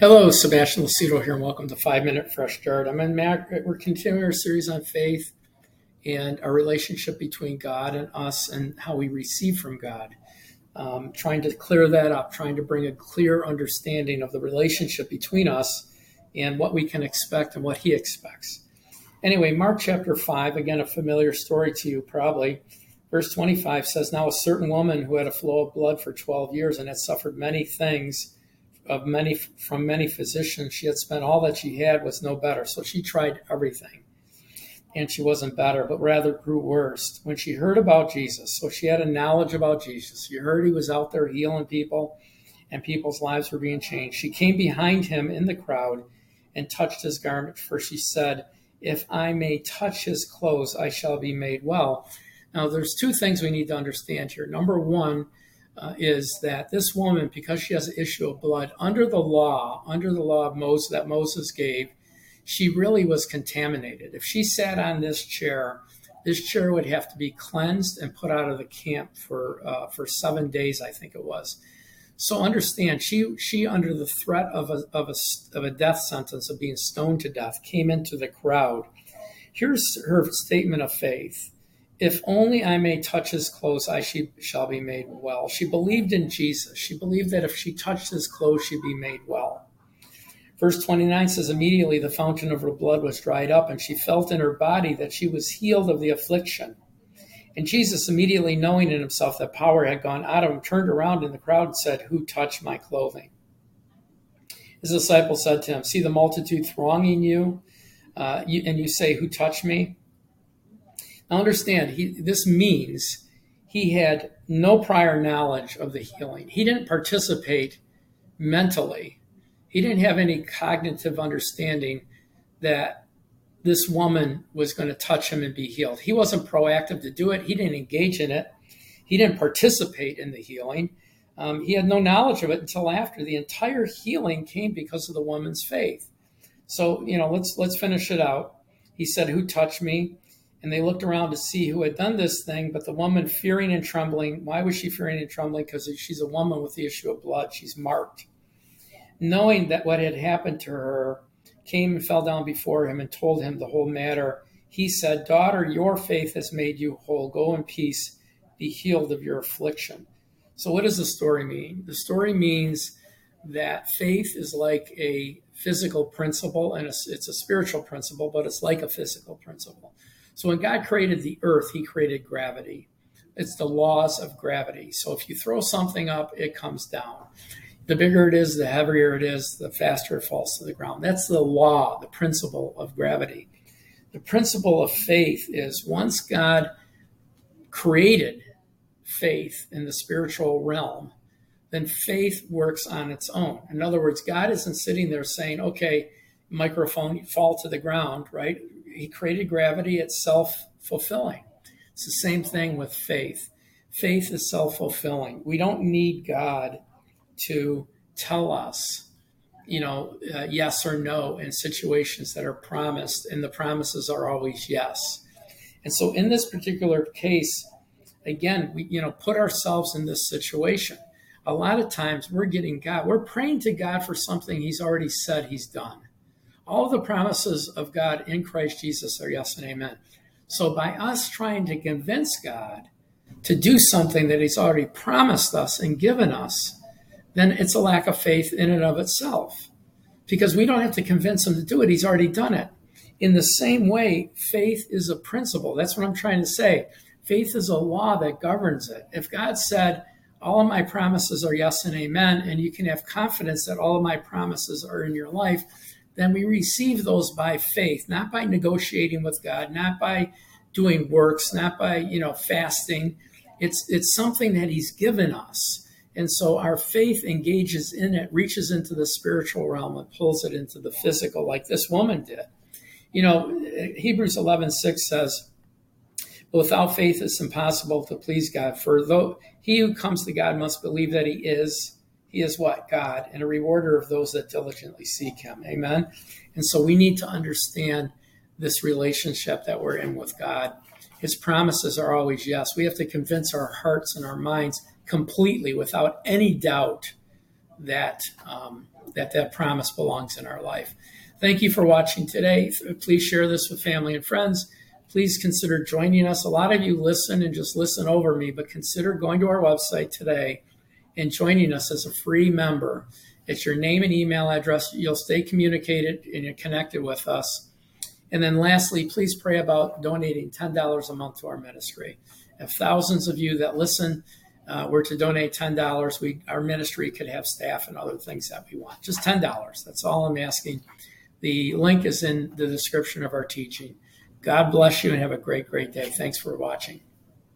Hello, Sebastian Lucido here, and welcome to Five Minute Fresh Start. I'm in Mac. We're continuing our series on faith and our relationship between God and us and how we receive from God. Um, trying to clear that up, trying to bring a clear understanding of the relationship between us and what we can expect and what He expects. Anyway, Mark chapter 5, again, a familiar story to you probably. Verse 25 says, Now a certain woman who had a flow of blood for 12 years and had suffered many things of many from many physicians. She had spent all that she had was no better. So she tried everything. And she wasn't better, but rather grew worse. When she heard about Jesus, so she had a knowledge about Jesus. You heard he was out there healing people and people's lives were being changed. She came behind him in the crowd and touched his garment, for she said, If I may touch his clothes, I shall be made well. Now, there's two things we need to understand here. Number one, uh, is that this woman, because she has an issue of blood, under the law, under the law of Moses that Moses gave, she really was contaminated. If she sat on this chair, this chair would have to be cleansed and put out of the camp for uh, for seven days, I think it was. So understand, she she under the threat of a, of a of a death sentence of being stoned to death came into the crowd. Here's her statement of faith. If only I may touch his clothes, I shall be made well. She believed in Jesus. She believed that if she touched his clothes, she'd be made well. Verse 29 says, Immediately the fountain of her blood was dried up, and she felt in her body that she was healed of the affliction. And Jesus, immediately knowing in himself that power had gone out of him, turned around in the crowd and said, Who touched my clothing? His disciples said to him, See the multitude thronging you, uh, you and you say, Who touched me? Now understand, he, this means he had no prior knowledge of the healing. He didn't participate mentally. He didn't have any cognitive understanding that this woman was going to touch him and be healed. He wasn't proactive to do it. He didn't engage in it. He didn't participate in the healing. Um, he had no knowledge of it until after the entire healing came because of the woman's faith. So you know, let's let's finish it out. He said, "Who touched me?" And they looked around to see who had done this thing. But the woman, fearing and trembling, why was she fearing and trembling? Because she's a woman with the issue of blood. She's marked. Knowing that what had happened to her, came and fell down before him and told him the whole matter. He said, Daughter, your faith has made you whole. Go in peace, be healed of your affliction. So, what does the story mean? The story means that faith is like a physical principle and it's a spiritual principle, but it's like a physical principle. So when God created the earth, he created gravity. It's the laws of gravity. So if you throw something up, it comes down. The bigger it is, the heavier it is, the faster it falls to the ground. That's the law, the principle of gravity. The principle of faith is once God created faith in the spiritual realm, then faith works on its own. In other words, God isn't sitting there saying, okay, microphone, fall to the ground, right? He created gravity, it's self fulfilling. It's the same thing with faith. Faith is self fulfilling. We don't need God to tell us, you know, uh, yes or no in situations that are promised, and the promises are always yes. And so, in this particular case, again, we you know put ourselves in this situation. A lot of times, we're getting God. We're praying to God for something He's already said He's done. All the promises of God in Christ Jesus are yes and amen. So by us trying to convince God to do something that He's already promised us and given us, then it's a lack of faith in and of itself. Because we don't have to convince Him to do it, He's already done it. In the same way, faith is a principle. That's what I'm trying to say. Faith is a law that governs it. If God said, all of my promises are yes and amen, and you can have confidence that all of my promises are in your life, then we receive those by faith, not by negotiating with God, not by doing works, not by, you know, fasting. It's it's something that he's given us. And so our faith engages in it, reaches into the spiritual realm and pulls it into the physical like this woman did. You know, Hebrews 11, 6 says, without faith it's impossible to please God. For though he who comes to God must believe that he is he is what? God, and a rewarder of those that diligently seek him. Amen. And so we need to understand this relationship that we're in with God. His promises are always yes. We have to convince our hearts and our minds completely without any doubt that um, that that promise belongs in our life. Thank you for watching today. Please share this with family and friends. Please consider joining us. A lot of you listen and just listen over me, but consider going to our website today and joining us as a free member. It's your name and email address. You'll stay communicated and you're connected with us. And then lastly, please pray about donating $10 a month to our ministry. If thousands of you that listen uh, were to donate $10, we our ministry could have staff and other things that we want. Just $10. That's all I'm asking. The link is in the description of our teaching. God bless you and have a great, great day. Thanks for watching.